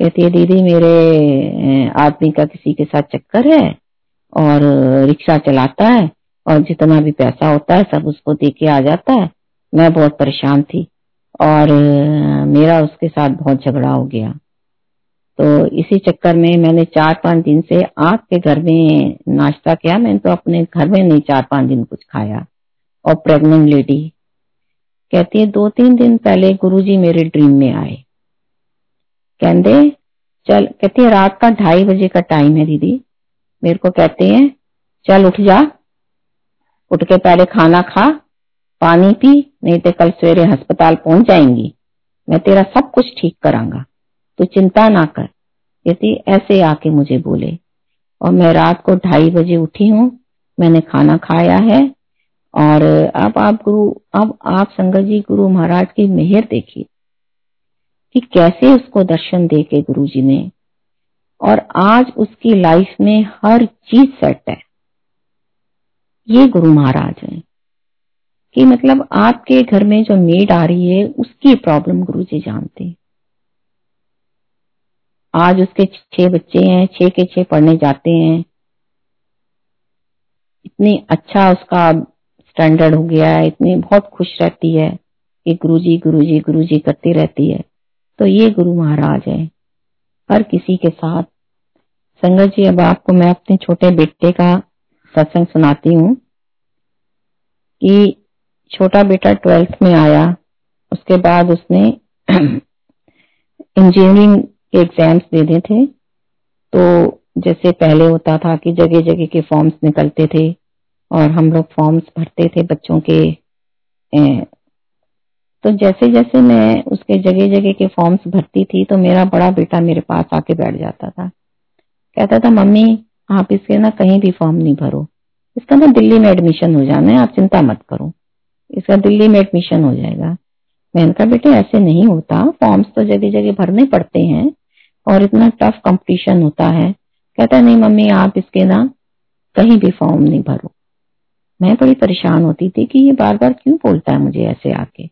कहती है, दीदी, मेरे आदमी का किसी के साथ चक्कर है और रिक्शा चलाता है और जितना भी पैसा होता है सब उसको दे के आ जाता है। मैं बहुत परेशान थी और मेरा उसके साथ बहुत झगड़ा हो गया। तो इसी चक्कर में मैंने चार पाँच दिन से आपके घर में नाश्ता किया। मैंने तो अपने घर में नहीं चार पाँच दिन कुछ खाया। और प्रेग्नेंट लेडी कहती है, दो तीन दिन पहले गुरुजी मेरे ड्रीम में आए। कहते चल, कहती है, रात का ढाई बजे का टाइम है दीदी। मेरे को कहते हैं, चल उठ जा, उठ के पहले खाना खा, पानी पी, नहीं तो कल सवेरे अस्पताल पहुँच जाएँगी। मैं तेरा सब कुछ ठीक करांगा। तू चिंता ना कर। कहती ऐसे आके मुझे बोले। और मैं रात को ढाई बजे उठी हूँ, मैंने खाना खाया है और अब आप गुरु, अब आप संगत जी गुरु महाराज की मेहर देखिए कि कैसे उसको दर्शन दे के गुरु जी ने। और आज उसकी लाइफ में हर चीज़ सेट है। ये गुरु महाराज है। कि मतलब आपके घर में जो मेड आ रही है, उसकी प्रॉब्लम गुरु जी जानते हैं। आज उसके छह बच्चे हैं, छह के छह पढ़ने जाते हैं। इतनी अच्छा उसका स्टैंडर्ड हो गया है, इतनी बहुत खुश रहती है कि गुरुजी गुरुजी गुरुजी करती रहती है। तो ये गुरु महाराज है। हर किसी के साथ। संगत जी, अब आपको मैं अपने छोटे बेटे का सत्संग सुनाती हूँ कि छोटा बेटा ट्वेल्थ में आया, उसके बाद उसने इंजीनियरिंग के एग्ज़ाम्स देने थे। तो जैसे पहले होता था कि जगह जगह के फॉर्म्स निकलते थे। और हम लोग फॉर्म्स भरते थे बच्चों के ए, तो जैसे जैसे मैं उसके जगह जगह के फॉर्म्स भरती थी तो मेरा बड़ा बेटा मेरे पास आके बैठ जाता था। कहता था मम्मी आप इसके ना कहीं भी फॉर्म नहीं भरो। इसका ना दिल्ली में एडमिशन हो जाना है आप चिंता मत करो। इसका दिल्ली में एडमिशन हो जाएगा। मैंने कहा बेटे ऐसे नहीं होता। फॉर्म्स तो जगह जगह भरने पड़ते हैं और इतना टफ कंपटीशन होता है। कहता नहीं मम्मी आप इसके ना कहीं भी फॉर्म नहीं भरो। मैं बड़ी परेशान होती थी कि ये बार बार क्यों बोलता है मुझे ऐसे आके?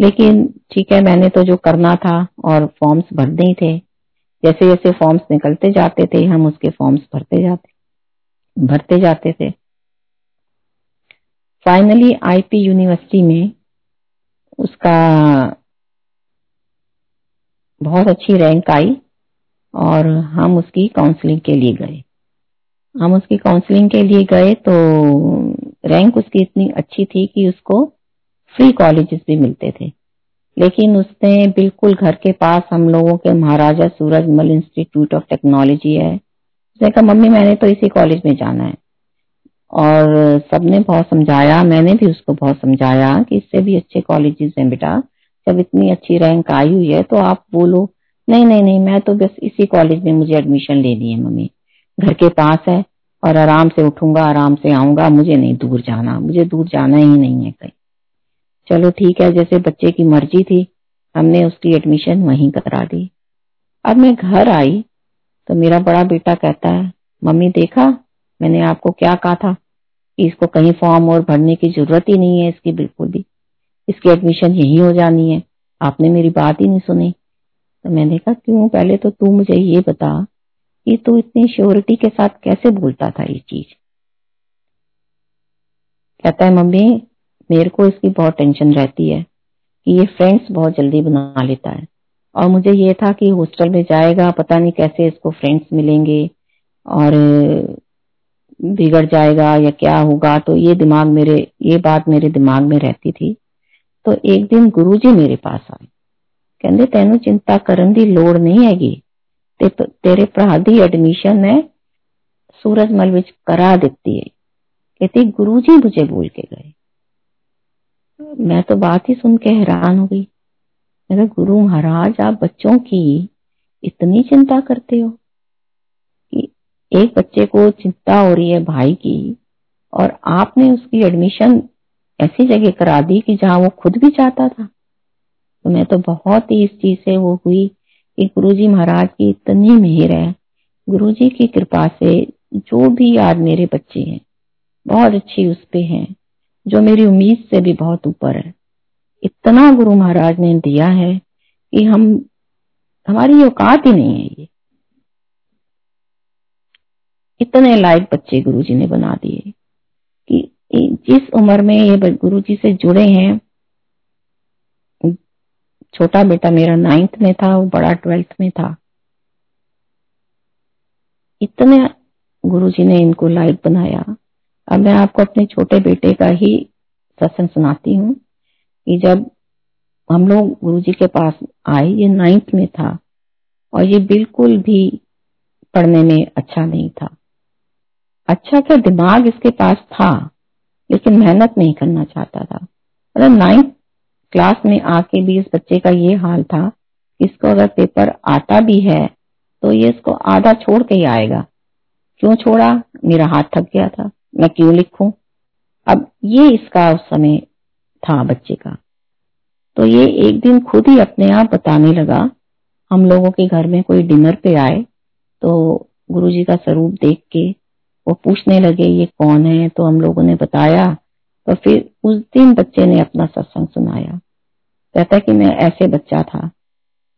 लेकिन, ठीक है, मैंने तो जो करना था और फॉर्म्स भरने ही थे। जैसे जैसे फॉर्म्स निकलते जाते थे, हम उसके फॉर्म्स भरते जाते भरते जाते थे। फाइनली आईपी यूनिवर्सिटी में उसका बहुत अच्छी रैंक आई और हम उसकी काउंसलिंग के लिए गए। हम उसकी काउंसलिंग के लिए गए तो रैंक उसकी इतनी अच्छी थी कि उसको फ्री कॉलेजेस भी मिलते थे। लेकिन उसने बिल्कुल घर के पास हम लोगों के Maharaja Surajmal institute of technology है। उसने कहा, मम्मी, मैंने तो इसी कॉलेज में जाना है। और सबने बहुत समझाया, मैंने भी उसको बहुत समझाया कि इससे भी अच्छे कॉलेजेस हैं बेटा। जब इतनी अच्छी रैंक आई हुई है तो आप बोलो, नहीं नहीं नहीं, मैं तो बस इसी कॉलेज में मुझे एडमिशन लेनी है, मम्मी। घर के पास है और आराम से उठूँगा, आराम से आऊँगा, मुझे नहीं दूर जाना, मुझे दूर जाना ही नहीं है कहीं। चलो ठीक है, जैसे बच्चे की मर्ज़ी थी, हमने उसकी एडमिशन वहीं करा दी। अब मैं घर आई तो मेरा बड़ा बेटा कहता है, मम्मी देखा, मैंने आपको क्या कहा था? कि इसको कहीं फॉर्म और भरने की ज़रूरत ही नहीं है इसकी, बिल्कुल भी। इसकी एडमिशन यही हो जानी है। आपने मेरी बात ही नहीं सुनी। तो मैंने कहा, क्यों? पहले तो तू मुझे ये बता कि तू इतनी श्योरिटी के साथ कैसे बोलता था ये चीज कहता है मम्मी मेरे को इसकी बहुत टेंशन रहती है कि ये फ्रेंड्स बहुत जल्दी बना लेता है और मुझे ये था कि हॉस्टल में जाएगा पता नहीं कैसे इसको फ्रेंड्स मिलेंगे और बिगड़ जाएगा या क्या होगा तो ये दिमाग मेरे ये बात मेरे दिमाग में रहती थी तो एक दिन गुरुजी मेरे पास आए ਕਹਿੰਦੇ ਤੈਨੂੰ ਚਿੰਤਾ ਕਰਨ ਦੀ ਲੋੜ ਨਹੀਂ ਹੈਗੀ तो तेरे पढ़ादी एडमिशन है सूरजमल विच करा देती है। कहती गुरुजी मुझे बोल के गए। मैं तो बात ही सुन के हैरान हो गई। मैं गुरु महाराज, आप बच्चों की इतनी चिंता करते हो कि एक बच्चे को चिंता हो रही है भाई की, और आपने उसकी एडमिशन ऐसी जगह करा दी कि जहाँ वो खुद भी चाहता था। तो मैं तो बहुत ही इस चीज़ से वो हुई कि गुरुजी महाराज की इतनी मेहर है। गुरुजी की कृपा से जो भी आज मेरे बच्चे हैं, बहुत अच्छी उस पे हैं, जो मेरी उम्मीद से भी बहुत ऊपर है। इतना गुरु महाराज ने दिया है कि हम, हमारी औकात ही नहीं है ये। इतने लायक बच्चे गुरुजी ने बना दिए कि जिस उम्र में ये गुरुजी से जुड़े हैं छोटा बेटा मेरा नाइन्थ में था, वो बड़ा ट्वेल्थ में था। इतने गुरुजी ने इनको लाइट बनाया। अब मैं आपको अपने छोटे बेटे का ही सत्संग सुनाती हूँ कि जब हम लोग गुरुजी के पास आए, ये नाइन्थ में था और ये बिल्कुल भी पढ़ने में अच्छा नहीं था। अच्छा क्या दिमाग इसके पास था, लेकिन मेहनत नहीं करना चाहता था। मतलब नाइन्थ क्लास में आके भी इस बच्चे का ये हाल था, इसको अगर पेपर आता भी है तो ये इसको आधा छोड़ के ही आएगा। क्यों छोड़ा? मेरा हाथ थक गया था। मैं क्यों लिखूं? अब ये इसका उस समय था बच्चे का। तो ये एक दिन खुद ही अपने आप बताने लगा, हम लोगों के घर में कोई डिनर पे आए तो गुरुजी का स्वरूप देख के वो पूछने लगे, ये कौन है? तो हम लोगों ने बताया तो फिर उस दिन बच्चे ने अपना सत्संग सुनाया। कहता कि मैं ऐसे बच्चा था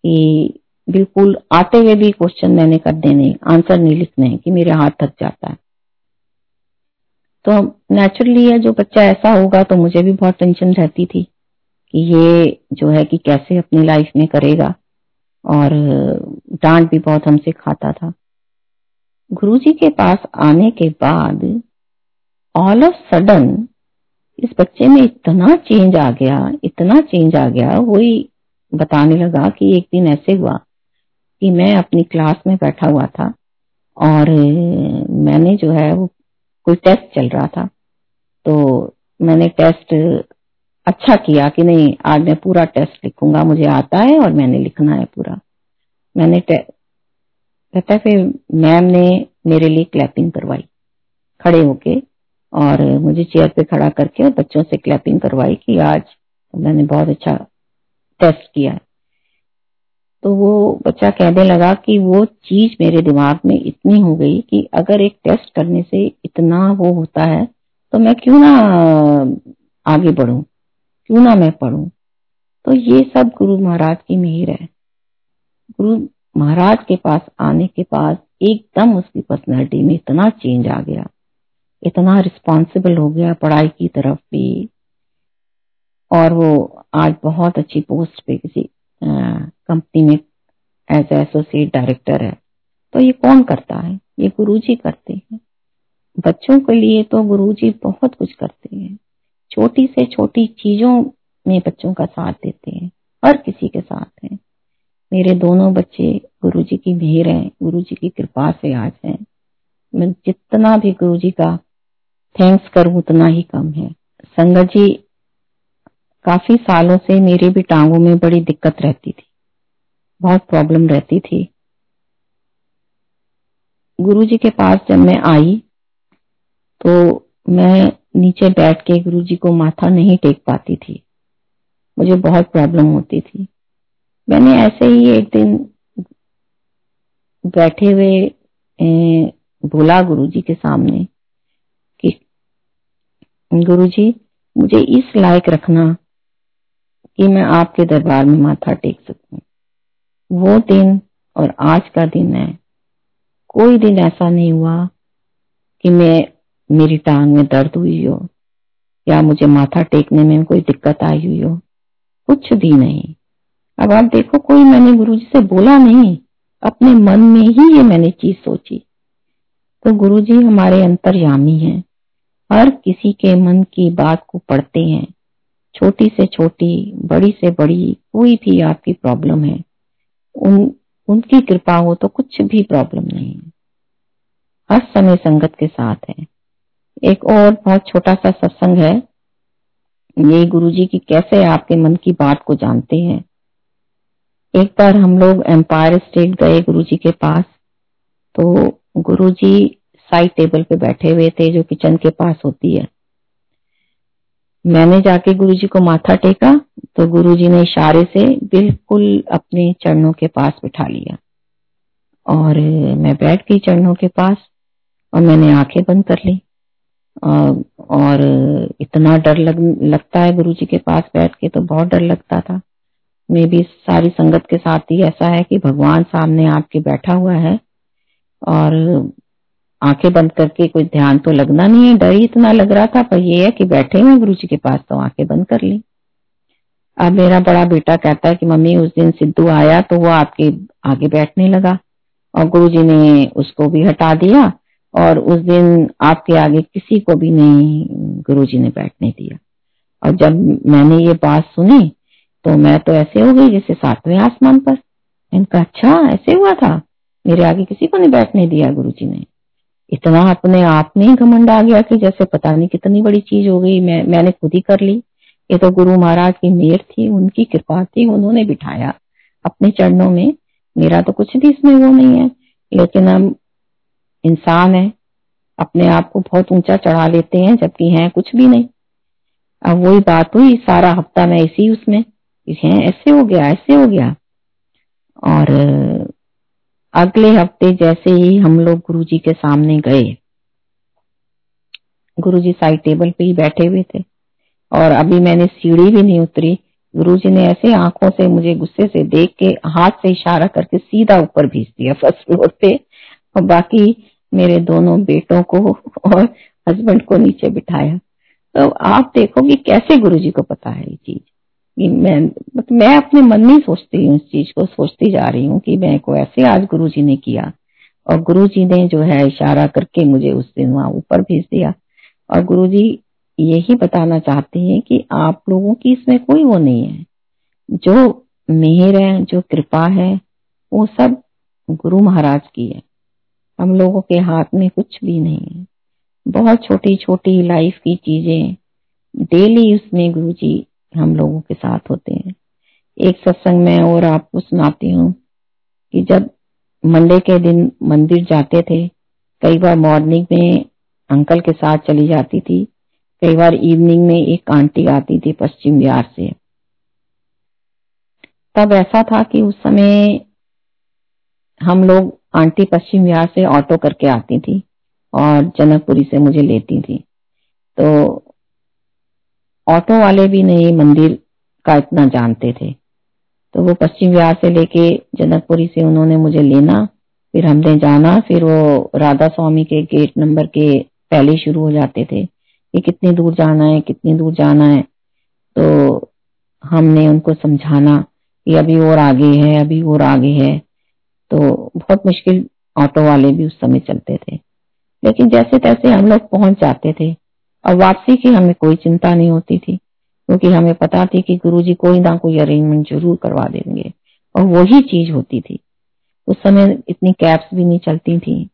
कि बिल्कुल आते हुए भी क्वेश्चन मैंने कर देने आंसर नहीं लिखने, कि मेरे हाथ थक जाता है। तो नेचुरली है, जो बच्चा ऐसा होगा तो मुझे भी बहुत टेंशन रहती थी कि ये जो है कि कैसे अपनी लाइफ में करेगा। और डांट भी बहुत हमसे खाता था। गुरुजी के पास आने के बाद ऑल ऑफ़ सडन इस बच्चे में इतना चेंज आ गया, इतना चेंज आ गया, वही बताने लगा कि एक दिन ऐसे हुआ कि मैं अपनी क्लास में बैठा हुआ था और मैंने जो है वो कोई टेस्ट चल रहा था। तो मैंने टेस्ट अच्छा किया कि नहीं, आज मैं पूरा टेस्ट लिखूँगा, मुझे आता है और मैंने लिखना है पूरा। मैंने कहता है फिर मैम ने मेरे लिए क्लैपिंग करवाई, खड़े होके और मुझे चेयर पे खड़ा करके और बच्चों से क्लैपिंग करवाई कि आज मैंने बहुत अच्छा टेस्ट किया तो वो बच्चा कहने लगा कि वो चीज़ मेरे दिमाग में इतनी हो गई कि अगर एक टेस्ट करने से इतना वो होता है तो मैं क्यों ना आगे बढ़ू? क्यों ना मैं पढ़ू? तो ये सब गुरु महाराज की मेहर है। गुरु महाराज के पास आने के बाद एकदम उसकी पर्सनैलिटी में इतना चेंज आ गया। इतना रिस्पॉन्सिबल हो गया पढ़ाई की तरफ़ भी। और वो आज बहुत अच्छी पोस्ट पे किसी कंपनी में एज एसोसिएट डायरेक्टर है। तो ये कौन करता है? ये गुरुजी करते हैं। बच्चों के लिए तो गुरुजी बहुत कुछ करते हैं। छोटी से छोटी चीज़ों में बच्चों का साथ देते हैं। हर किसी के साथ हैं। मेरे दोनों बच्चे गुरुजी की मेहर है। गुरुजी की कृपा से आज हैं। मैं जितना भी गुरुजी का थैंक्स करूँ उतना ही कम है। संगत जी, काफ़ी सालों से मेरे भी टांगों में बड़ी दिक्कत रहती थी। बहुत प्रॉब्लम रहती थी। गुरु जी के पास जब मैं आई तो मैं नीचे बैठ के गुरु जी को माथा नहीं टेक पाती थी। मुझे बहुत प्रॉब्लम होती थी। मैंने ऐसे ही एक दिन बैठे हुए बोला गुरु जी के सामने गुरुजी, मुझे इस लायक रखना कि मैं आपके दरबार में माथा टेक सकूँ। वो दिन और आज का दिन है। कोई दिन ऐसा नहीं हुआ कि मैं, मेरी टांग में दर्द हुई हो, या मुझे माथा टेकने में कोई दिक्कत आई हुई हो। कुछ भी नहीं। अब आप देखो, कोई मैंने गुरु जी से बोला नहीं। अपने मन में ही ये मैंने चीज़ सोची। तो गुरु जी हमारे अंतर्यामी हैं। हर किसी के मन की बात को पढ़ते हैं। छोटी से छोटी, बड़ी से बड़ी कोई भी आपकी प्रॉब्लम है। उन, उनकी कृपा हो तो कुछ भी प्रॉब्लम नहीं। है हर समय संगत के साथ है। एक और बहुत छोटा सा सत्संग है। ये गुरुजी की कैसे आपके मन की बात को जानते हैं। एक बार हम लोग एम्पायर स्टेट गए गुरुजी के पास। तो गुरुजी साइड टेबल पे बैठे हुए थे जो किचन के पास होती है। मैंने जाके गुरुजी को माथा टेका तो गुरुजी ने इशारे से बिल्कुल अपने चरणों के पास बिठा लिया। और मैं बैठ गई चरणों के पास और मैंने आँखें बंद कर ली। और इतना डर लग, लगता है गुरुजी के पास बैठ के तो बहुत डर लगता था। मे भी सारी संगत के साथ ही ऐसा है कि भगवान सामने आपके बैठा हुआ है। और आँखें बंद करके कोई ध्यान तो लगना नहीं है, डर ही इतना लग रहा था, पर ये है कि बैठे हुए गुरु जी के पास तो आँखें बंद कर ली। अब मेरा बड़ा बेटा कहता है कि, मम्मी, उस दिन सिद्धू आया तो वो आपके आगे बैठने लगा। और गुरु जी ने उसको भी हटा दिया और उस दिन आपके आगे किसी को भी नहीं गुरु जी ने बैठने दिया। और जब मैंने ये बात सुनी तो मैं तो ऐसे हो गई जैसे सातवें आसमान पर। इनका अच्छा ऐसे हुआ था? मेरे आगे किसी को नहीं बैठने दिया गुरु जी ने। इतना अपने आप में ही घमंड आ गया कि जैसे पता नहीं कितनी बड़ी चीज़ हो गई, मैं, मैंने खुद ही कर ली। ये तो गुरु महाराज की मेहर थी, उनकी कृपा थी, उन्होंने बिठाया अपने चरणों में। मेरा तो कुछ भी इसमें वो नहीं है, लेकिन हम इंसान है, अपने आप को बहुत ऊँचा चढ़ा लेते हैं, जबकि हैं कुछ भी नहीं। अब वही बात हुई, सारा हफ़्ता मैं इसी उसमें है, ऐसे हो गया, ऐसे हो गया। और अगले हफ़्ते जैसे ही हम लोग गुरुजी के सामने गए, गुरुजी साइड टेबल पे ही बैठे हुए थे। और अभी मैंने सीढ़ी भी नहीं उतरी। गुरुजी ने ऐसे आँखों से मुझे गुस्से से देख के, हाथ से इशारा करके सीधा ऊपर भेज दिया फ़र्स्ट फ्लोर पे। और बाकी मेरे दोनों बेटों को और हस्बैंड को नीचे बिठाया। तो आप देखो कि कैसे गुरुजी को पता है ये चीज़। मैं मैं अपने मन में सोचती हूँ, इस चीज़ को सोचती जा रही हूँ कि मैं को ऐसे आज गुरु जी ने किया। और गुरु जी ने जो है इशारा करके मुझे उस दिन वहाँ ऊपर भेज दिया। और गुरु जी यही बताना चाहते हैं कि आप लोगों की इसमें कोई वो नहीं है। जो मेहर है, जो कृपा है, वो सब गुरु महाराज की है। हम लोगों के हाथ में कुछ भी नहीं है। बहुत छोटी छोटी लाइफ की चीज़ें डेली उसमें गुरु जी हम लोगों के साथ होते हैं। एक सत्संग में और आपको सुनाती हूँ कि जब मंडे के दिन मंदिर जाते थे, कई बार मॉर्निंग में अंकल के साथ चली जाती थी, कई बार इवनिंग में एक आंटी आती थी पश्चिम बिहार से। तब ऐसा था कि उस समय हम लोग आंटी पश्चिम बिहार से ऑटो करके आती थी और जनकपुरी से मुझे लेती थी। तो ऑटो वाले भी नहीं मंदिर का इतना जानते थे। तो वो पश्चिम बिहार से लेके जनकपुरी से उन्होंने मुझे लेना, फिर हमने जाना, फिर वो राधा स्वामी के गेट नंबर के पहले शुरू हो जाते थे कि कितनी दूर जाना है, कितनी दूर जाना है। तो हमने उनको समझाना कि अभी और आगे है, अभी और आगे है। तो बहुत मुश्किल ऑटो वाले भी उस समय चलते थे। लेकिन जैसे तैसे हम लोग पहुँच जाते थे और वापसी की हमें कोई चिंता नहीं होती थी क्योंकि हमें पता थी कि गुरुजी कोई ना कोई अरेंजमेंट ज़रूर करवा देंगे और वही चीज़ होती थी। उस समय इतनी कैब्स भी नहीं चलती थी।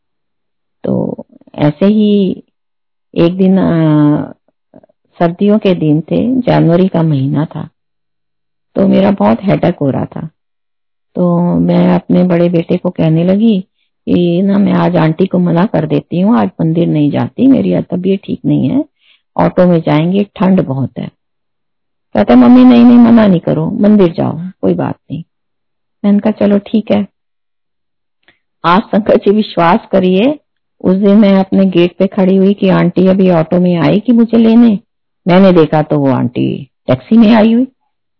तो ऐसे ही एक दिन आ, सर्दियों के दिन थे जनवरी का महीना था तो मेरा बहुत हेडक हो रहा था। तो मैं अपने बड़े बेटे को कहने लगी कि ना मैं आज आंटी को मना कर देती हूँ आज मंदिर नहीं जाती मेरी तबीयत ठीक नहीं है ऑटो में जाएँगे, ठंड बहुत है। कहता, मम्मी, नहीं नहीं, मना नहीं करो, मंदिर जाओ, कोई बात नहीं। मैंने कहा चलो, ठीक है। आज शंकर जी विश्वास करिए, उस दिन मैं अपने गेट पे खड़ी हुई कि, आंटी अभी ऑटो में आई कि मुझे लेने? मैंने देखा तो वो आंटी टैक्सी में आई हुई।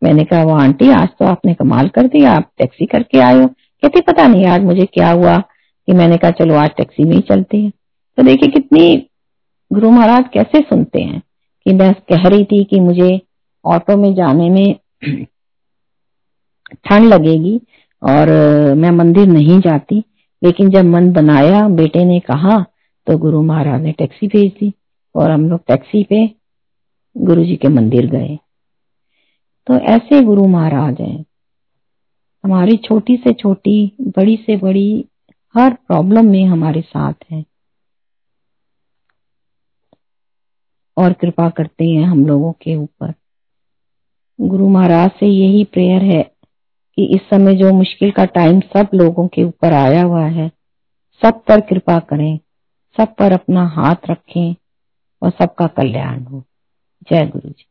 मैंने कहा, वो आंटी, आज तो आपने कमाल कर दिया, आप टैक्सी करके आए हो। कहती, पता नहीं आज मुझे क्या हुआ? कि मैंने कहा, चलो, आज टैक्सी में ही चलते हैं। तो देखिए कितनी गुरु महाराज कैसे सुनते हैं कि मैं कह रही थी कि मुझे ऑटो में जाने में ठंड लगेगी और मैं मंदिर नहीं जाती। लेकिन जब मन बनाया, बेटे ने कहा तो गुरु महाराज ने टैक्सी भेज दी और हम लोग टैक्सी पे गुरु जी के मंदिर गए। तो ऐसे गुरु महाराज हैं। हमारी छोटी से छोटी, बड़ी से बड़ी, हर प्रॉब्लम में हमारे साथ है। और कृपा करते हैं हम लोगों के ऊपर। गुरु महाराज से यही प्रेयर है कि इस समय जो मुश्किल का टाइम सब लोगों के ऊपर आया हुआ है, सब पर कृपा करें, सब पर अपना हाथ रखें और सबका कल्याण हो। जय गुरु जी